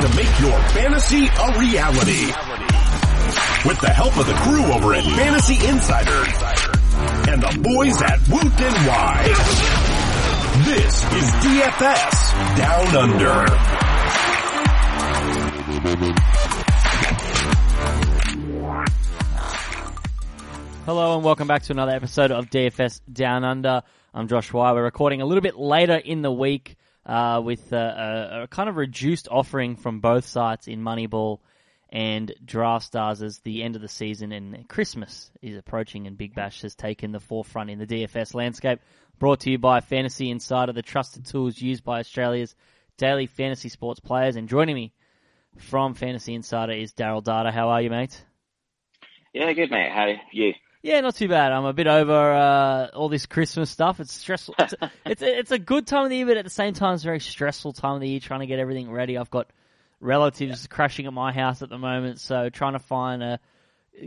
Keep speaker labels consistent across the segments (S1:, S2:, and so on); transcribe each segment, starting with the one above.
S1: to make your fantasy a reality. With the help of the crew over at Fantasy Insider and the boys at Woot NY. This is DFS Down Under.
S2: Hello and welcome back to another episode of DFS Down Under. I'm Josh Wye. We're recording a little bit later in the week uh, with a, a, kind of reduced offering from both sites in Moneyball and Draft Stars as the end of the season and Christmas is approaching and Big Bash has taken the forefront in the DFS landscape. Brought to you by Fantasy Insider, the trusted tools used by Australia's daily fantasy sports players. And joining me from Fantasy Insider is Darryl Data. How are you, mate?
S3: Yeah, good, mate. How are you?
S2: Yeah, not too bad. I'm a bit over uh, all this Christmas stuff. It's stressful. It's a, it's, a, it's a good time of the year, but at the same time, it's a very stressful time of the year trying to get everything ready. I've got relatives crashing at my house at the moment, so trying to find a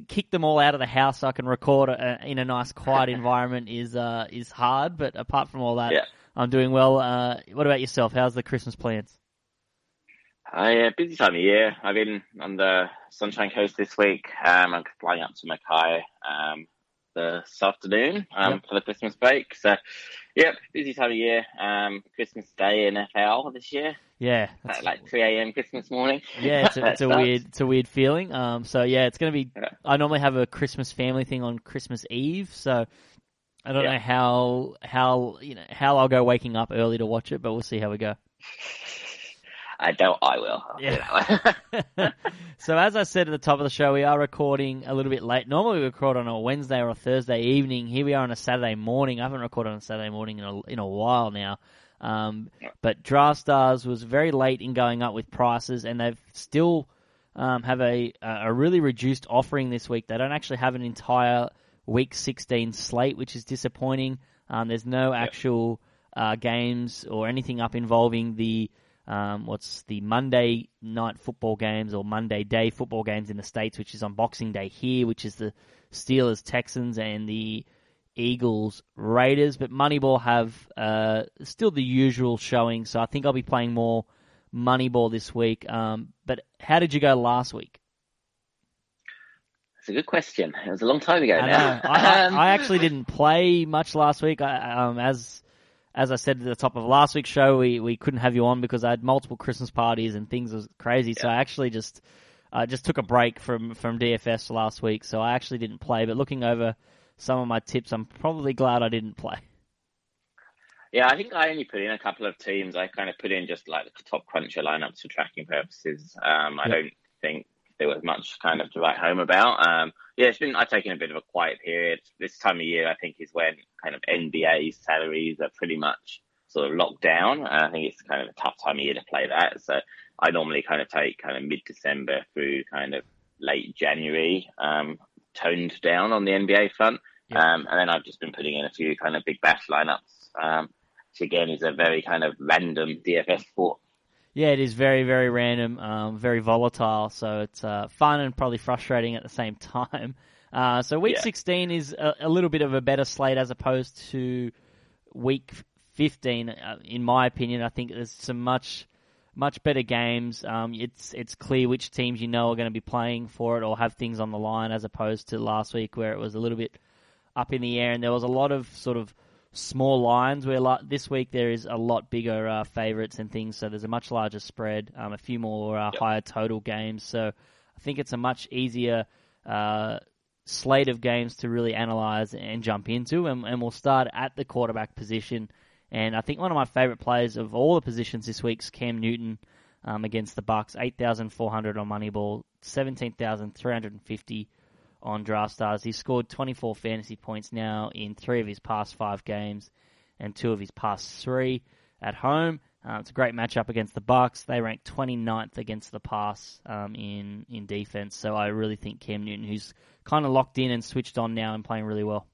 S2: kick them all out of the house so I can record a, in a nice, quiet environment is uh, is hard. But apart from all that,
S3: Yeah.
S2: I'm doing well. Uh, what about yourself? How's the Christmas plans?
S3: I uh, busy time of year. I've been on the Sunshine Coast this week. Um, I'm flying up to Mackay um, this afternoon um,
S2: Yep.
S3: for the Christmas break. So, yep, busy time of year. Um, Christmas Day NFL this year,
S2: Yeah,
S3: like 3 a.m. Christmas morning.
S2: Yeah, it's a, it's a weird, it's a weird feeling. Um, so yeah, it's gonna be.
S3: Yeah.
S2: I normally have a Christmas family thing on Christmas Eve, so I don't
S3: Yeah.
S2: know how how you know how I'll go waking up early to watch it, but we'll see how we go.
S3: I doubt I will. I'll put it that way.
S2: so as I said at the top of the show, we are recording a little bit late. Normally we record on a Wednesday or a Thursday evening. Here we are on a Saturday morning. I haven't recorded on a Saturday morning in a, in a while now. Um, but Draft Stars was very late in going up with prices, and they've still um, have a a really reduced offering this week. They don't actually have an entire week 16 slate, which is disappointing. Um, there's no actual uh, games or anything up involving the um, what's the Monday night football games or Monday day football games in the states, which is on Boxing Day here, which is the Steelers Texans and the Eagles Raiders. But Moneyball have uh, still the usual showing, so I think I'll be playing more Moneyball this week. Um, but how did you go last week?
S3: It's a good question. It was a long time ago
S2: I
S3: now.
S2: I,
S3: Um,
S2: I, I actually didn't play much last week. I, um, as as I said at the top of last week's show, we, we couldn't have you on because I had multiple Christmas parties and things was crazy. So I actually just uh, just took a break from from DFS last week. So I actually didn't play. But looking over some of my tips, I'm probably glad I didn't play.
S3: Yeah, I think I only put in a couple of teams. I kind of put in just like the top cruncher lineups for tracking purposes. Um, I
S2: Yep.
S3: don't think there was much kind of to write home about. Um, yeah, it's been I've taken a bit of a quiet period. This time of year, I think, is when kind of NBA salaries are pretty much sort of locked down. And I think it's kind of a tough time of year to play that. So I normally kind of take kind of mid December through kind of late January, um, toned down on the NBA front.
S2: Yeah.
S3: Um, and then I've just been putting in a few kind of big bash lineups. Um, which again is a very kind of random DFS sport.
S2: Yeah, it is very, very random, um, very volatile. So it's uh, fun and probably frustrating at the same time. Uh, so week
S3: Yeah.
S2: 16 is a, a little bit of a better slate as opposed to week 15. Uh, in my opinion, I think there's some much, much better games. Um, it's it's clear which teams you know are going to be playing for it or have things on the line as opposed to last week where it was a little bit up in the air and there was a lot of sort of small lines where like, this week there is a lot bigger uh, favorites and things so there's a much larger spread um, a few more uh,
S3: Yep.
S2: higher total games. So i think it's a much easier uh, slate of games to really analyze and jump into and, and we'll start at the quarterback position. And i think one of my favorite players of all the positions this week's cam newton um, against the bucks 8400 on moneyball 17350 on Draft Stars. He's scored 24 fantasy points now in three of his past five games and two of his past three at home. Uh, it's a great matchup against the Bucks. They rank 29th against the pass um, in in defense. So I really think Cam Newton, who's kind of locked in and switched on now and playing really well.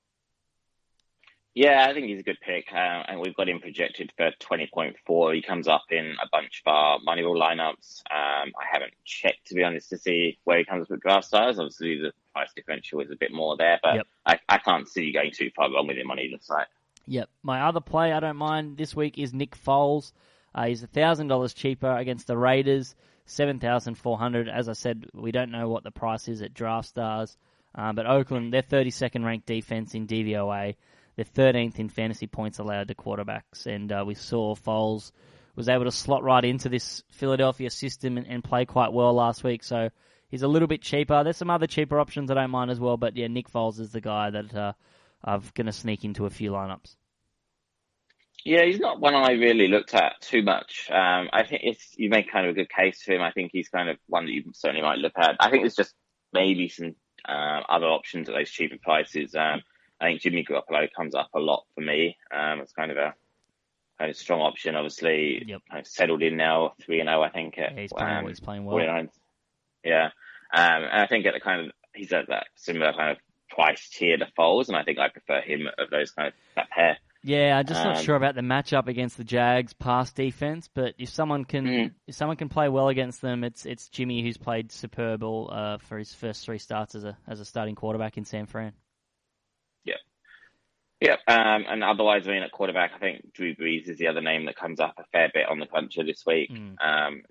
S3: Yeah, I think he's a good pick, uh, and we've got him projected for 20.4. He comes up in a bunch of our Moneyball lineups. Um, I haven't checked, to be honest, to see where he comes with draft stars. Obviously, the price differential is a bit more there, but
S2: Yep.
S3: I, I can't see you going too far wrong with him on either side.
S2: Yep. My other play I don't mind this week is Nick Foles. Uh, he's thousand dollars cheaper against the Raiders. 7,400. As I said, we don't know what the price is at Draft Stars, uh, but Oakland, they're 32nd ranked defense in DVOA. They're 13th in fantasy points allowed to quarterbacks, and uh, we saw Foles was able to slot right into this Philadelphia system and, and, play quite well last week. So he's a little bit cheaper. There's some other cheaper options I don't mind as well, but yeah, Nick Foles is the guy that uh, I'm going to sneak into a few lineups.
S3: Yeah, he's not one I really looked at too much. Um, I think it's you make kind of a good case for him. I think he's kind of one that you certainly might look at. I think there's just maybe some uh, other options at those cheaper prices. Um, I think Jimmy Garoppolo comes up a lot for me. Um, it's kind of a kind of strong option. Obviously,
S2: yep.
S3: kind of settled in now, three and zero. Oh, I think.
S2: At, yeah, he's playing. Um, he's playing well. 49.
S3: Yeah, um, and I think at the kind of he's at that similar kind of price tier to Foles, and I think I prefer him of those kind of that pair.
S2: Yeah, I'm just um, not sure about the matchup against the Jags pass defense, but if someone can mm. if someone can play well against them, it's it's Jimmy who's played superb all, uh, for his first three starts as a as a starting quarterback in San Fran.
S3: Yeah, um, and otherwise, I mean, at quarterback, I think Drew Brees is the other name that comes up a fair bit on the cruncher this week. Mm. Um,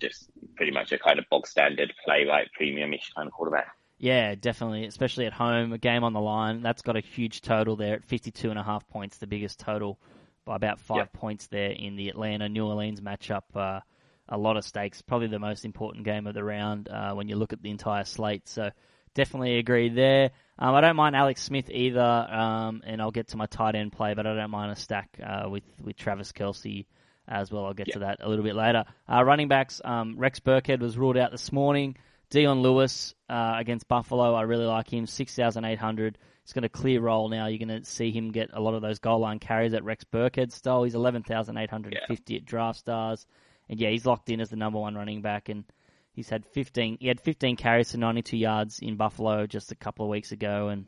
S3: just pretty much a kind of bog standard play, like premium-ish kind of quarterback.
S2: Yeah, definitely, especially at home, a game on the line. That's got a huge total there at 52 and a half points, the biggest total by about five yep. points there in the Atlanta New Orleans matchup. Uh, a lot of stakes, probably the most important game of the round uh, when you look at the entire slate. So definitely agree there. Um, I don't mind Alex Smith either, um, and I'll get to my tight end play, but I don't mind a stack uh, with with Travis Kelce as well. I'll get to that a little bit later. Uh, running backs, um, Rex Burkhead was ruled out this morning. Dion Lewis uh, against Buffalo, I really like him. Six thousand eight hundred. He's going to clear role now. You're going to see him get a lot of those goal line carries at Rex Burkhead style. He's eleven thousand eight hundred and fifty yeah. at Draft Stars, and yeah, he's locked in as the number one running back and. He's had 15. He had 15 carries for 92 yards in Buffalo just a couple of weeks ago, and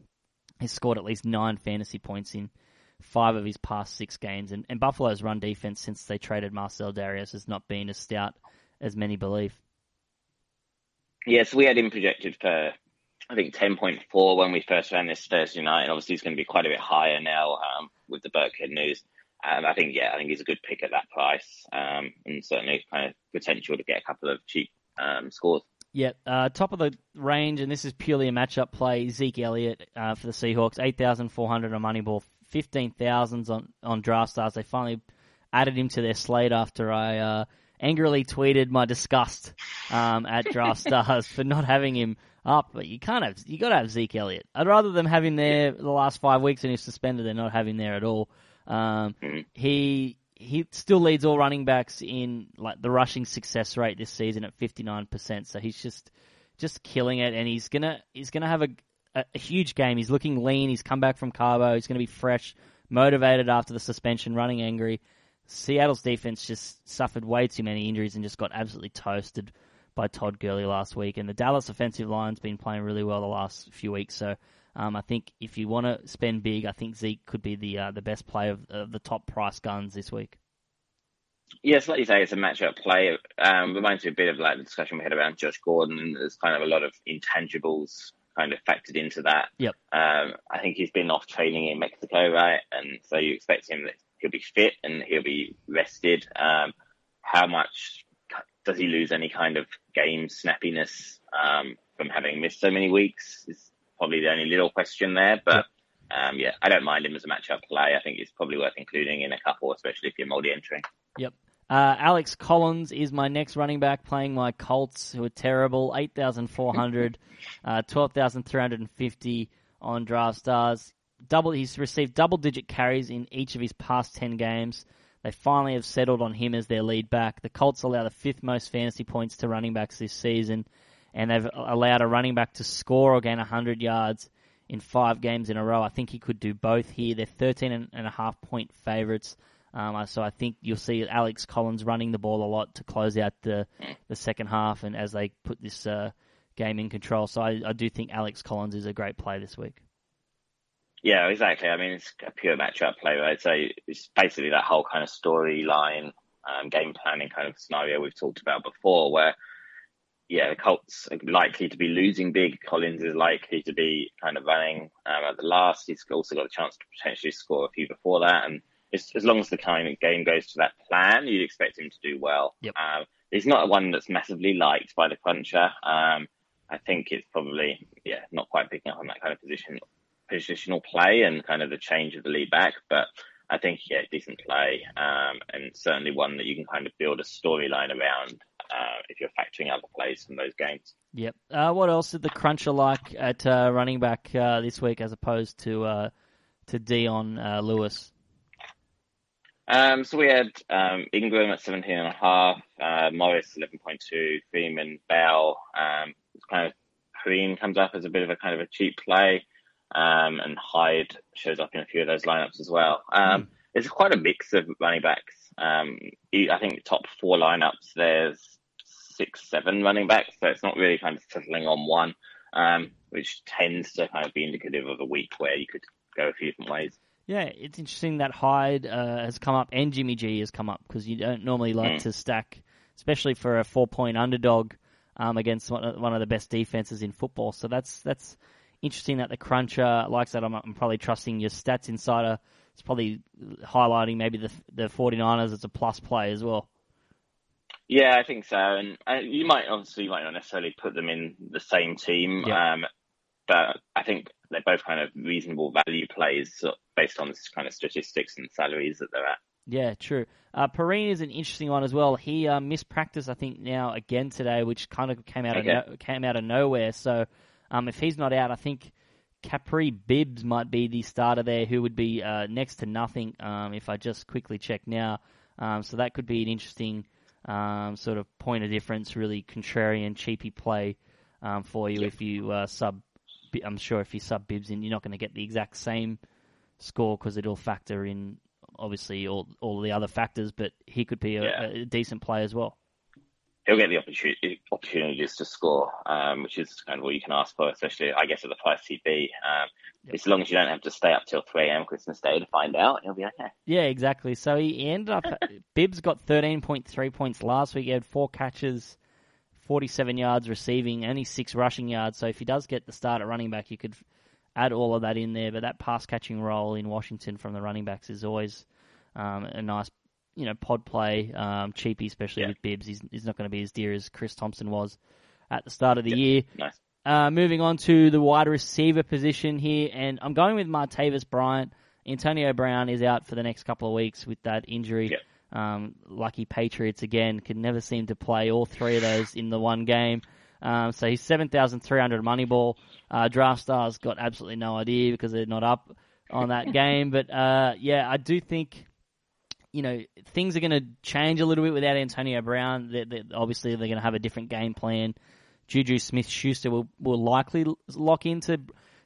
S2: he's scored at least nine fantasy points in five of his past six games. And, and Buffalo's run defense since they traded Marcell Dareus has not been as stout as many believe.
S3: Yes, we had him projected for I think 10.4 when we first ran this Thursday night, and obviously he's going to be quite a bit higher now um, with the Burkhead news. And I think, yeah, I think he's a good pick at that price, um, and certainly kind of potential to get a couple of cheap um, scores.
S2: Yeah, uh, top of the range, and this is purely a matchup play. Zeke Elliott uh, for the Seahawks, eight thousand four hundred on Moneyball, fifteen thousands on on Draft Stars. They finally added him to their slate after I uh, angrily tweeted my disgust um, at Draft Stars for not having him up. But you can't have you got to have Zeke Elliott. I'd rather them have him there the last five weeks and he's suspended than not having there at all. Um, mm-hmm. he he still leads all running backs in like the rushing success rate this season at 59%. So he's just just killing it, and he's gonna he's gonna have a, a, a huge game. He's looking lean. He's come back from Cabo. He's gonna be fresh, motivated after the suspension, running angry. Seattle's defense just suffered way too many injuries and just got absolutely toasted by Todd Gurley last week. And the Dallas offensive line's been playing really well the last few weeks. So um, I think if you want to spend big, I think Zeke could be the uh, the best play of the top price guns this week.
S3: Yes, like you say, it's a matchup play. Um, reminds me a bit of like the discussion we had around Josh Gordon, and there's kind of a lot of intangibles kind of factored into that.
S2: Yep.
S3: Um, I think he's been off training in Mexico, right? And so you expect him that he'll be fit and he'll be rested. Um, how much does he lose any kind of game snappiness um, from having missed so many weeks? Is probably the only little question there. But um, yeah, I don't mind him as a matchup play. I think it's probably worth including in a couple, especially if you're multi entering.
S2: Yep. Uh, Alex Collins is my next running back playing my Colts, who are terrible. 8,400, uh, 12,350 on Draft Stars. Double, he's received double digit carries in each of his past 10 games. They finally have settled on him as their lead back. The Colts allow the fifth most fantasy points to running backs this season and they've allowed a running back to score or gain 100 yards in five games in a row. I think he could do both here. They're 13 and a half point favourites. Um, so I think you'll see Alex Collins running the ball a lot to close out the the second half, and as they put this uh, game in control. So I, I, do think Alex Collins is a great play this week.
S3: Yeah, exactly. I mean, it's a pure matchup play, right? So it's basically that whole kind of storyline, um, game planning kind of scenario we've talked about before, where yeah, the Colts are likely to be losing big. Collins is likely to be kind of running um, at the last. He's also got a chance to potentially score a few before that. And as, as long as the kind of game goes to that plan, you'd expect him to do well.
S2: Yep.
S3: Um, he's not one that's massively liked by the cruncher. Um, I think it's probably yeah not quite picking up on that kind of position positional play and kind of the change of the lead back, but I think yeah decent play um, and certainly one that you can kind of build a storyline around uh, if you're factoring other plays from those games.
S2: Yep. Uh, what else did the cruncher like at uh, running back uh, this week as opposed to uh, to Dion uh, Lewis?
S3: Um, so we had um, Ingram at 17 and a half, uh, Morris 11.2, Freeman, Bell. Um, kind of Kareem comes up as a bit of a kind of a cheap play, um, and Hyde shows up in a few of those lineups as well. Um, mm. There's quite a mix of running backs. Um, I think top four lineups there's six, seven running backs, so it's not really kind of settling on one, um, which tends to kind of be indicative of a week where you could go a few different ways.
S2: Yeah, it's interesting that Hyde uh, has come up and Jimmy G has come up because you don't normally like mm. to stack, especially for a four-point underdog um, against one of the best defenses in football. So that's that's interesting that the cruncher likes that. I'm, I'm probably trusting your stats insider. It's probably highlighting maybe the the 49ers as a plus play as well.
S3: Yeah, I think so. And uh, you might obviously you might not necessarily put them in the same team, yeah. um, but I think they're both kind of reasonable value plays based on this kind of statistics and salaries that they're at.
S2: Yeah, true. Uh, Perine is an interesting one as well. He uh, missed practice, I think, now again today, which kind of came out okay. of no- came out of nowhere. So, um, if he's not out, I think Kapri Bibbs might be the starter there, who would be uh, next to nothing. Um, if I just quickly check now, um, so that could be an interesting um, sort of point of difference, really contrarian, cheapy play um, for you yep. if you uh, sub I'm sure if you sub Bibbs in, you're not going to get the exact same score because it'll factor in obviously all all the other factors. But he could be a, yeah. a decent player as well.
S3: He'll get the opportunity, opportunities to score, um, which is kind of what you can ask for, especially I guess at the price he'd be. Um, yep. As long as you don't have to stay up till 3 a.m. Christmas Day to find out, he'll be okay.
S2: Yeah, exactly. So he ended up. Bibbs got 13.3 points last week. He had four catches 47 yards receiving, only six rushing yards. So if he does get the start at running back, you could add all of that in there. But that pass catching role in Washington from the running backs is always um, a nice, you know, pod play, um, cheapy, especially yeah. with Bibbs. He's, he's not going to be as dear as Chris Thompson was at the start of the year.
S3: Nice.
S2: Uh, moving on to the wide receiver position here, and I'm going with Martavis Bryant. Antonio Brown is out for the next couple of weeks with that injury. Um, lucky Patriots again could never seem to play all three of those in the one game. Um, so he's 7,300 Moneyball. Uh, Draft Stars got absolutely no idea because they're not up on that game. But uh, yeah, I do think you know things are going to change a little bit without Antonio Brown. They're, they're, obviously, they're going to have a different game plan. Juju Smith Schuster will will likely lock into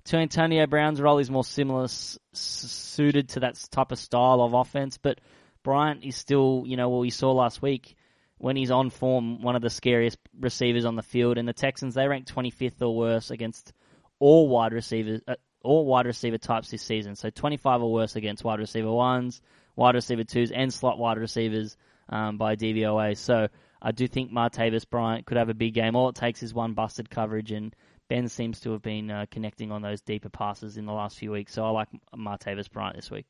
S2: to Antonio Brown's role. He's more similar s- suited to that type of style of offense, but Bryant is still, you know, what we saw last week when he's on form, one of the scariest receivers on the field. And the Texans, they rank 25th or worse against all wide receivers, uh, all wide receiver types this season. So 25 or worse against wide receiver ones, wide receiver twos, and slot wide receivers um, by DVOA. So I do think Martavis Bryant could have a big game. All it takes is one busted coverage, and Ben seems to have been uh, connecting on those deeper passes in the last few weeks. So I like Martavis Bryant this week.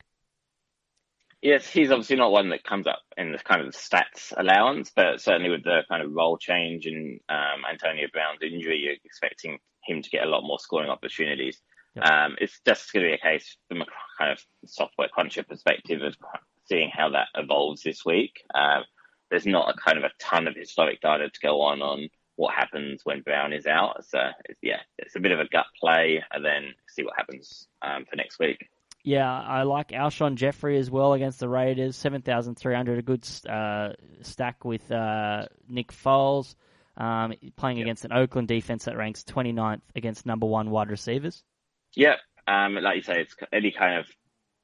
S3: Yes, he's obviously not one that comes up in the kind of stats allowance, but certainly with the kind of role change and um, Antonio Brown's injury, you're expecting him to get a lot more scoring opportunities. Yep. Um, it's just going to be a case from a kind of software cruncher perspective of seeing how that evolves this week. Um, there's not a kind of a ton of historic data to go on on what happens when Brown is out. So it's, yeah, it's a bit of a gut play, and then see what happens um, for next week.
S2: Yeah, I like Alshon Jeffery as well against the Raiders. 7,300, a good uh, stack with uh, Nick Foles, um, playing yep. against an Oakland defense that ranks 29th against number one wide receivers.
S3: Yeah, um, like you say, it's any kind of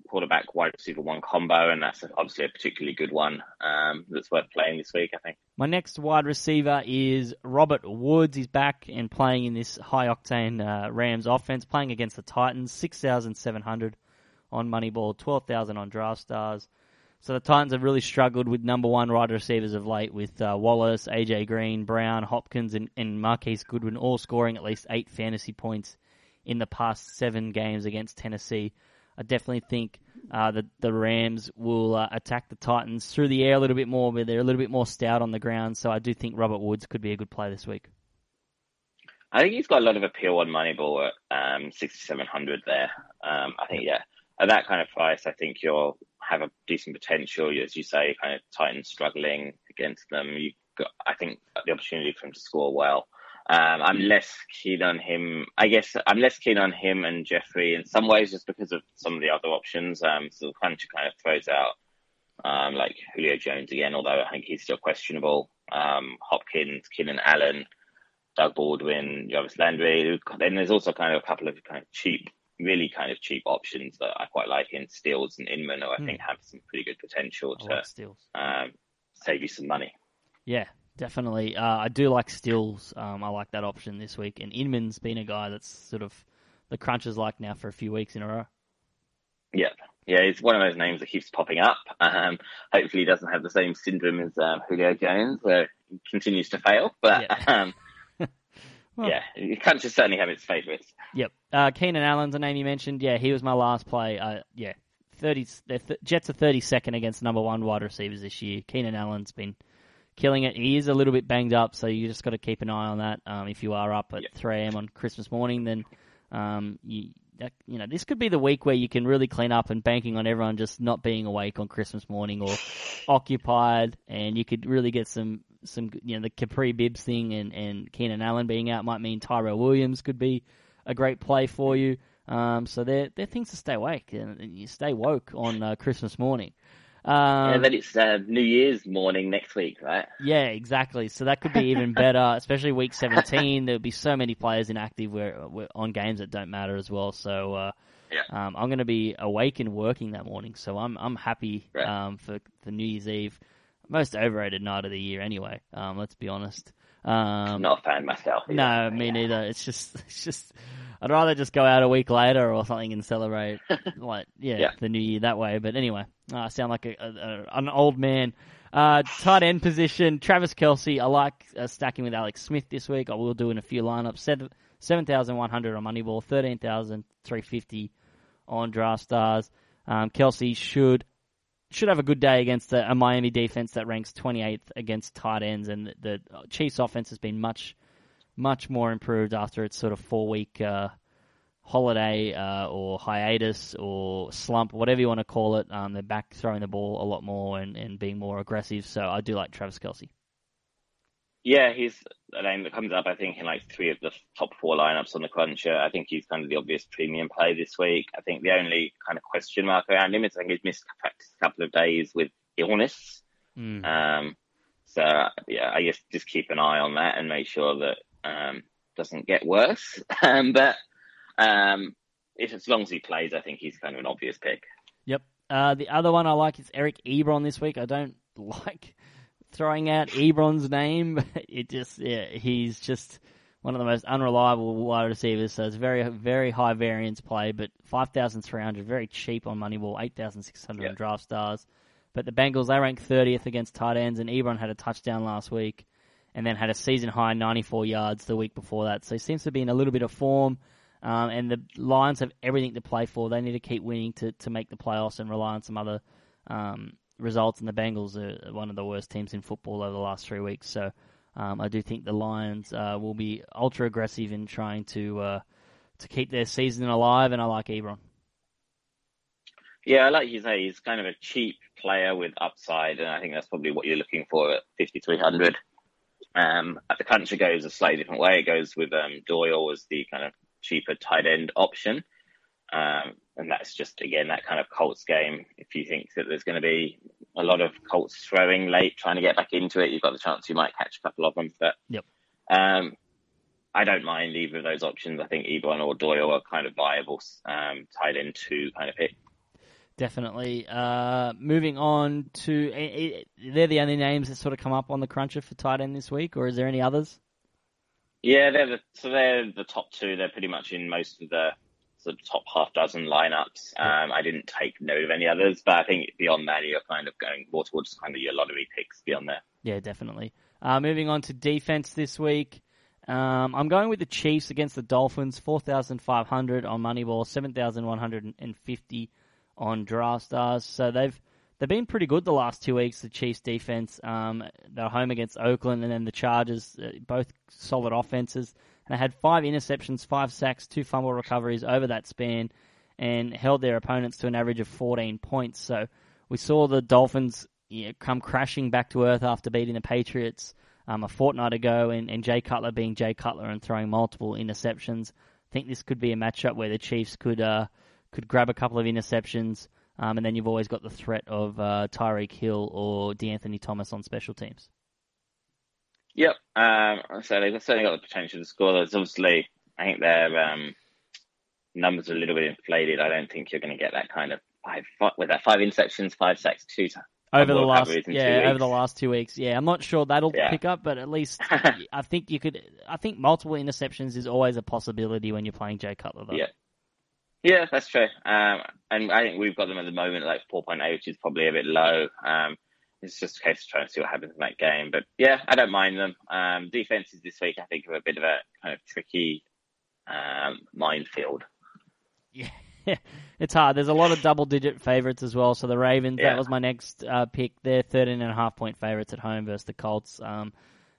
S3: quarterback wide receiver one combo, and that's obviously a particularly good one um, that's worth playing this week, I think.
S2: My next wide receiver is Robert Woods. He's back and playing in this high octane uh, Rams offense, playing against the Titans, 6,700 on Moneyball, 12,000 on Draft Stars. So the Titans have really struggled with number one wide receivers of late with uh, Wallace, AJ Green, Brown, Hopkins, and, and Marquise Goodwin all scoring at least eight fantasy points in the past seven games against Tennessee. I definitely think uh, the the Rams will uh, attack the Titans through the air a little bit more, but they're a little bit more stout on the ground. So I do think Robert Woods could be a good play this week.
S3: I think he's got a lot of appeal on Moneyball at um, 6,700 there. Um, I think, yeah, at that kind of price, I think you'll have a decent potential. As you say, kind of Titans struggling against them. You got, I think, the opportunity for him to score well. Um, I'm less keen on him. I guess I'm less keen on him and Jeffery in some ways, just because of some of the other options. Um, so Cruncher kind of throws out um, like Julio Jones again, although I think he's still questionable. Um, Hopkins, Keenan Allen, Doug Baldwin, Jarvis Landry. Then there's also kind of a couple of kind of cheap, really kind of cheap options that I quite like in Stills and Inman, who I mm. think have some pretty good potential to like um, save you some money.
S2: Yeah, Definitely. Uh, I do like Stills. Um, I like that option this week. And Inman's been a guy that's sort of the crunches like now for a few weeks in a row.
S3: Yeah. Yeah, he's one of those names that keeps popping up. Um, hopefully, he doesn't have the same syndrome as um, Julio Jones, where he continues to fail. But yeah, um, well, yeah crunches certainly have its favourites.
S2: Yep. Uh, Keenan Allen's a name you mentioned. Yeah, he was my last play. Uh, yeah, 30, th- Jets are 32nd against number one wide receivers this year. Keenan Allen's been killing it. He is a little bit banged up, so you just got to keep an eye on that. Um, if you are up at yep. 3 a.m. on Christmas morning, then um, you that, you know this could be the week where you can really clean up and banking on everyone just not being awake on Christmas morning or occupied, and you could really get some some you know the Kapri Bibbs thing and and Keenan Allen being out might mean Tyrell Williams could be a great play for you. Um, so they're they're things to stay awake and, and you stay woke on uh, Christmas morning.
S3: Um, and then it's uh, New Year's morning next week, right?
S2: Yeah, exactly. So that could be even better, especially week 17. There'll be so many players inactive where, where on games that don't matter as well. So uh,
S3: yeah.
S2: um, I'm going to be awake and working that morning. So I'm I'm happy right. um, for for New Year's Eve. Most overrated night of the year, anyway. Um, let's be honest. Um,
S3: Not a fan myself.
S2: Either. No, me yeah. neither. It's just it's just I'd rather just go out a week later or something and celebrate, like yeah, yeah, the new year that way. But anyway, uh, I sound like a, a, an old man. Uh, tight end position, Travis Kelce. I like uh, stacking with Alex Smith this week. I will do in a few lineups. Seven seven thousand one hundred on Moneyball, thirteen thousand three fifty on Draft Stars. Um, Kelce should should have a good day against a, a Miami defense that ranks 28th against tight ends, and the, the Chiefs' offense has been much much more improved after its sort of four week uh, holiday uh, or hiatus or slump, whatever you want to call it. Um, they're back throwing the ball a lot more and, and being more aggressive. So I do like Travis Kelce.
S3: Yeah, he's a name that comes up, I think, in like three of the top four lineups on the Cruncher. I think he's kind of the obvious premium play this week. I think the only kind of question mark around him is I think he's missed practice a couple of days with illness. Mm. Um, so yeah, I guess just keep an eye on that and make sure that um, doesn't get worse. Um, but um, if as long as he plays, I think he's kind of an obvious pick.
S2: Yep. Uh, the other one I like is Eric Ebron this week. I don't like throwing out Ebron's name. It just yeah, he's just one of the most unreliable wide receivers. So it's very very high variance play, but five thousand three hundred, very cheap on Moneyball, eight thousand six hundred yep. on Draft Stars. But the Bengals they rank thirtieth against tight ends, and Ebron had a touchdown last week and then had a season high 94 yards the week before that. So he seems to be in a little bit of form. Um, and the Lions have everything to play for. They need to keep winning to, to make the playoffs and rely on some other um, results. And the Bengals are one of the worst teams in football over the last three weeks. So um, I do think the Lions uh, will be ultra aggressive in trying to uh, to keep their season alive. And I like Ebron.
S3: Yeah, I like you say, he's kind of a cheap player with upside, and I think that's probably what you're looking for at 5,300. Um, the cruncher goes a slightly different way. It goes with um, Doyle as the kind of cheaper tight end option. Um, and that's just, again, that kind of Colts game. If you think that there's going to be a lot of Colts throwing late, trying to get back into it, you've got the chance you might catch a couple of them. But
S2: yep.
S3: um, I don't mind either of those options. I think Ebron or Doyle are kind of viable um, tight end two kind of pick.
S2: Definitely. Uh, moving on to, they're the only names that sort of come up on the cruncher for tight end this week, or is there any others?
S3: Yeah, they're the, so they're the top two. They're pretty much in most of the of top half dozen lineups. Um, I didn't take note of any others, but I think beyond that, you're kind of going more towards kind of your lottery picks beyond there.
S2: Yeah, definitely. Uh, moving on to defense this week. Um, I'm going with the Chiefs against the Dolphins, 4,500 on Moneyball, 7,150 on Draft Stars. So they've they've been pretty good the last two weeks. The Chiefs defense, um, they're home against Oakland, and then the Chargers, uh, both solid offenses. They had five interceptions, five sacks, two fumble recoveries over that span, and held their opponents to an average of 14 points. So we saw the Dolphins you know, come crashing back to earth after beating the Patriots um, a fortnight ago, and, and Jay Cutler being Jay Cutler and throwing multiple interceptions. I think this could be a matchup where the Chiefs could uh, could grab a couple of interceptions, um, and then you've always got the threat of uh, Tyreek Hill or DeAnthony Thomas on special teams.
S3: Yep. Um, so they've certainly got the potential to score. There's obviously, I think their um, numbers are a little bit inflated. I don't think you're going to get that kind of five, five with that five interceptions, five sacks, two
S2: over the last yeah over the last two weeks. Yeah, I'm not sure that'll yeah. pick up, but at least I think you could. I think multiple interceptions is always a possibility when you're playing Jay Cutler. Though.
S3: Yeah, yeah, that's true. Um, and I think we've got them at the moment like 4.8, which is probably a bit low. Um, it's just a case of trying to see what happens in that game. But yeah, I don't mind them. Um, defenses this week, I think, are a bit of a kind of tricky um, minefield.
S2: Yeah. it's hard. There's a lot of double digit favourites as well. So the Ravens, yeah. that was my next uh, pick. They're 13 and a half point favourites at home versus the Colts. Um,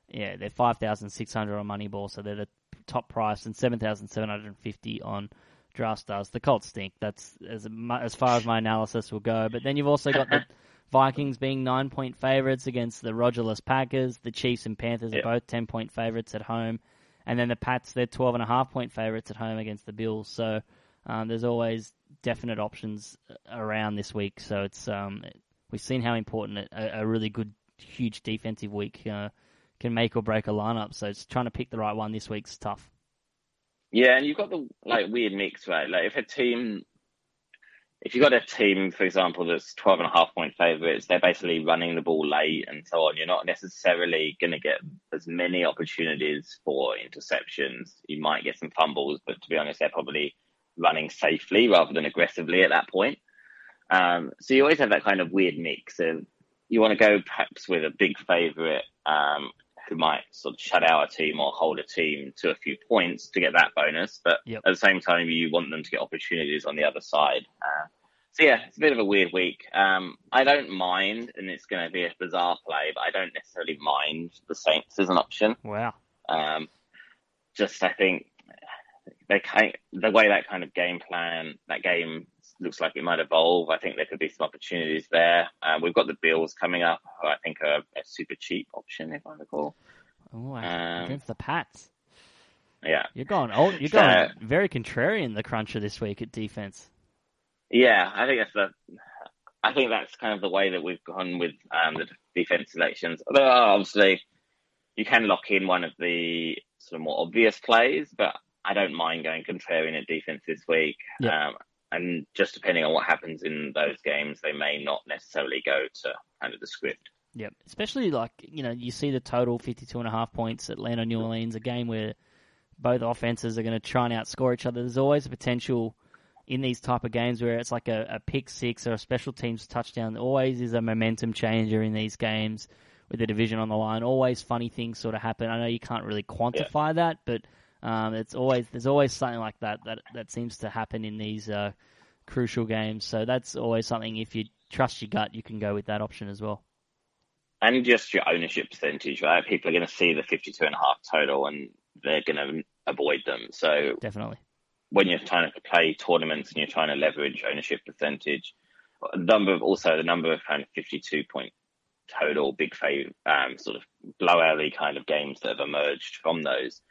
S2: yeah, they're 5,600 on Moneyball, so they're the top price, and 7,750 on Draft Stars. The Colts stink. That's as as far as my analysis will go. But then you've also got the Vikings being nine point favourites against the Rogerless Packers. The Chiefs and Panthers are both 10 point favourites at home. And then the Pats, they're 12 and a half point favourites at home against the Bills. So um, there's always definite options around this week, so it's um, we've seen how important a, a really good, huge defensive week uh, can make or break a lineup. So it's trying to pick the right one this week's tough.
S3: Yeah, and you've got the like weird mix, right? Like if a team, if you've got a team, for example, that's 12 and a half point favourites, they're basically running the ball late and so on. You're not necessarily going to get as many opportunities for interceptions. You might get some fumbles, but to be honest, they're probably running safely rather than aggressively at that point. Um, so you always have that kind of weird mix of you want to go perhaps with a big favourite um, who might sort of shut out a team or hold a team to a few points to get that bonus, but
S2: yep.
S3: at the same time you want them to get opportunities on the other side. Uh, so yeah, it's a bit of a weird week. Um, I don't mind, and it's going to be a bizarre play, but I don't necessarily mind the Saints as an option.
S2: Wow.
S3: Um, just I think they kind the way that kind of game plan that game looks like it might evolve. I think there could be some opportunities there. Uh, we've got the Bills coming up. I think are a super cheap option if I recall.
S2: Oh, um, against the Pats.
S3: Yeah,
S2: you're going. Oh, you're so, going very contrarian the cruncher this week at defense.
S3: Yeah, I think that's the. I think that's kind of the way that we've gone with um, the defense selections. Although obviously, you can lock in one of the sort of more obvious plays, but I don't mind going contrarian at defense this week.
S2: Yeah.
S3: Um, and just depending on what happens in those games, they may not necessarily go to kind of the script.
S2: Yep. Especially like, you know, you see the total 52 and a half points Atlanta New Orleans, a game where both offenses are going to try and outscore each other. There's always a potential in these type of games where it's like a, a pick six or a special teams touchdown. There always is a momentum changer in these games with the division on the line. Always funny things sort of happen. I know you can't really quantify yeah. that, but um, it's always there's always something like that that that seems to happen in these uh, crucial games. So that's always something. If you trust your gut, you can go with that option as well.
S3: And just your ownership percentage, right? People are going to see the 52 and a half total, and they're going to avoid them. So
S2: definitely,
S3: when you're trying to play tournaments and you're trying to leverage ownership percentage, number of also the number of kind of 52 point total big fav um, sort of blowout kind of games that have emerged from those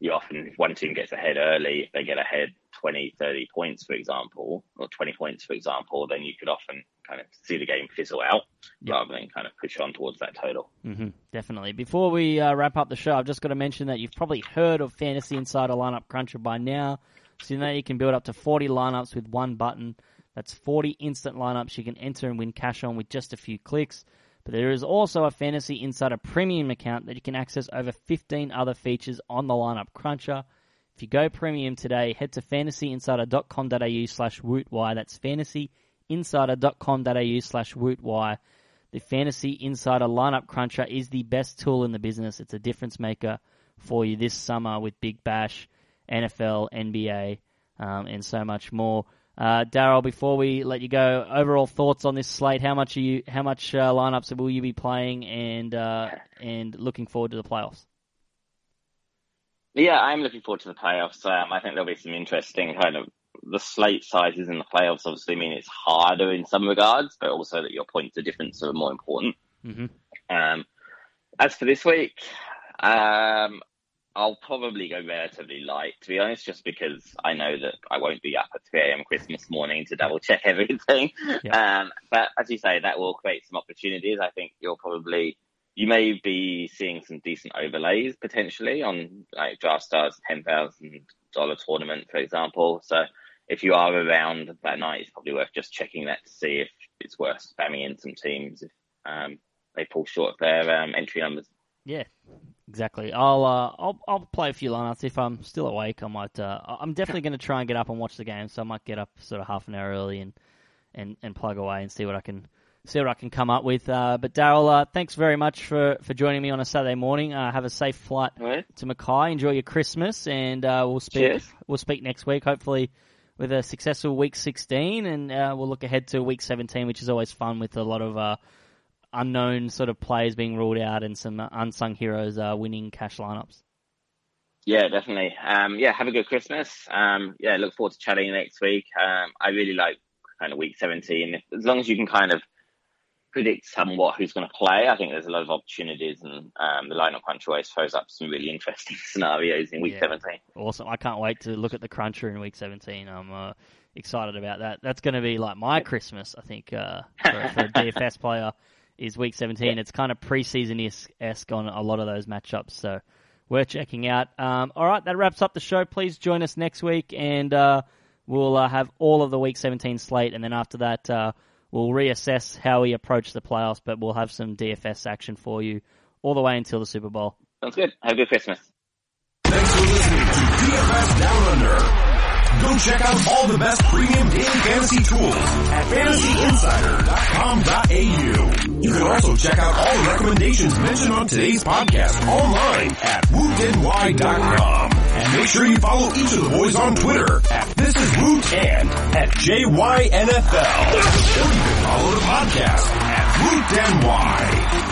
S3: you often, if one team gets ahead early, if they get ahead 20, 30 points, for example, or 20 points, for example, then you could often kind of see the game fizzle out yep. rather than kind of push on towards that total.
S2: Mm-hmm, definitely. Before we uh, wrap up the show, I've just got to mention that you've probably heard of Fantasy Insider Lineup Cruncher by now. So you know you can build up to 40 lineups with one button. That's 40 instant lineups you can enter and win cash on with just a few clicks. But there is also a Fantasy Insider Premium account that you can access over 15 other features on the lineup cruncher. If you go premium today, head to fantasyinsider.com.au slash wootwire. That's fantasyinsider.com.au slash wootwire. The Fantasy Insider Lineup Cruncher is the best tool in the business. It's a difference maker for you this summer with Big Bash, NFL, NBA, um, and so much more. Uh, Darryl, before we let you go, overall thoughts on this slate? How much are you? How much uh, lineups will you be playing, and uh, and looking forward to the playoffs?
S3: Yeah, I'm looking forward to the playoffs. Um, I think there'll be some interesting kind of the slate sizes in the playoffs. Obviously, mean it's harder in some regards, but also that your points of difference are more important.
S2: Mm-hmm.
S3: Um, as for this week, um, I'll probably go relatively light, to be honest, just because I know that I won't be up at 3 a.m. Christmas morning to double check everything.
S2: Yeah.
S3: Um, but as you say, that will create some opportunities. I think you'll probably, you may be seeing some decent overlays potentially on like Draft Stars $10,000 tournament, for example. So if you are around that night, it's probably worth just checking that to see if it's worth spamming in some teams if um, they fall short of their um, entry numbers.
S2: Yeah, exactly. I'll uh, I'll I'll play a few lineups if I'm still awake. I might. Uh, I'm definitely going to try and get up and watch the game, so I might get up sort of half an hour early and and, and plug away and see what I can see what I can come up with. Uh, but Darryl, uh, thanks very much for, for joining me on a Saturday morning. Uh, have a safe flight
S3: Right.
S2: to Mackay. Enjoy your Christmas, and uh, we'll speak.
S3: Cheers.
S2: We'll speak next week, hopefully with a successful week 16, and uh, we'll look ahead to week 17, which is always fun with a lot of uh, unknown sort of players being ruled out and some unsung heroes uh, winning cash lineups.
S3: Yeah, definitely. Um, yeah, have a good Christmas. Um, yeah, look forward to chatting next week. Um, I really like kind of week 17. If, as long as you can kind of predict somewhat who's going to play, I think there's a lot of opportunities and um, the lineup crunch always throws up some really interesting scenarios in week
S2: Yeah.
S3: 17.
S2: Awesome. I can't wait to look at the cruncher in week 17. I'm uh, excited about that. That's going to be like my Christmas, I think, uh, for, for a DFS player is week 17. It's kind of preseason-esque on a lot of those matchups, so we're checking out. Um, all right, that wraps up the show. Please join us next week, and uh, we'll uh, have all of the week 17 slate, and then after that, uh, we'll reassess how we approach the playoffs, but we'll have some DFS action for you all the way until the Super Bowl.
S3: Sounds good. Have a good Christmas.
S1: Thanks for listening to DFS Down Under. Go check out all the best premium daily fantasy tools at fantasyinsider.com.au. You can also check out all the recommendations mentioned on today's podcast online at wootny.com. And make sure you follow each of the boys on Twitter at This Is Woot and at JYNFL. Or you can follow the podcast at Woot NY.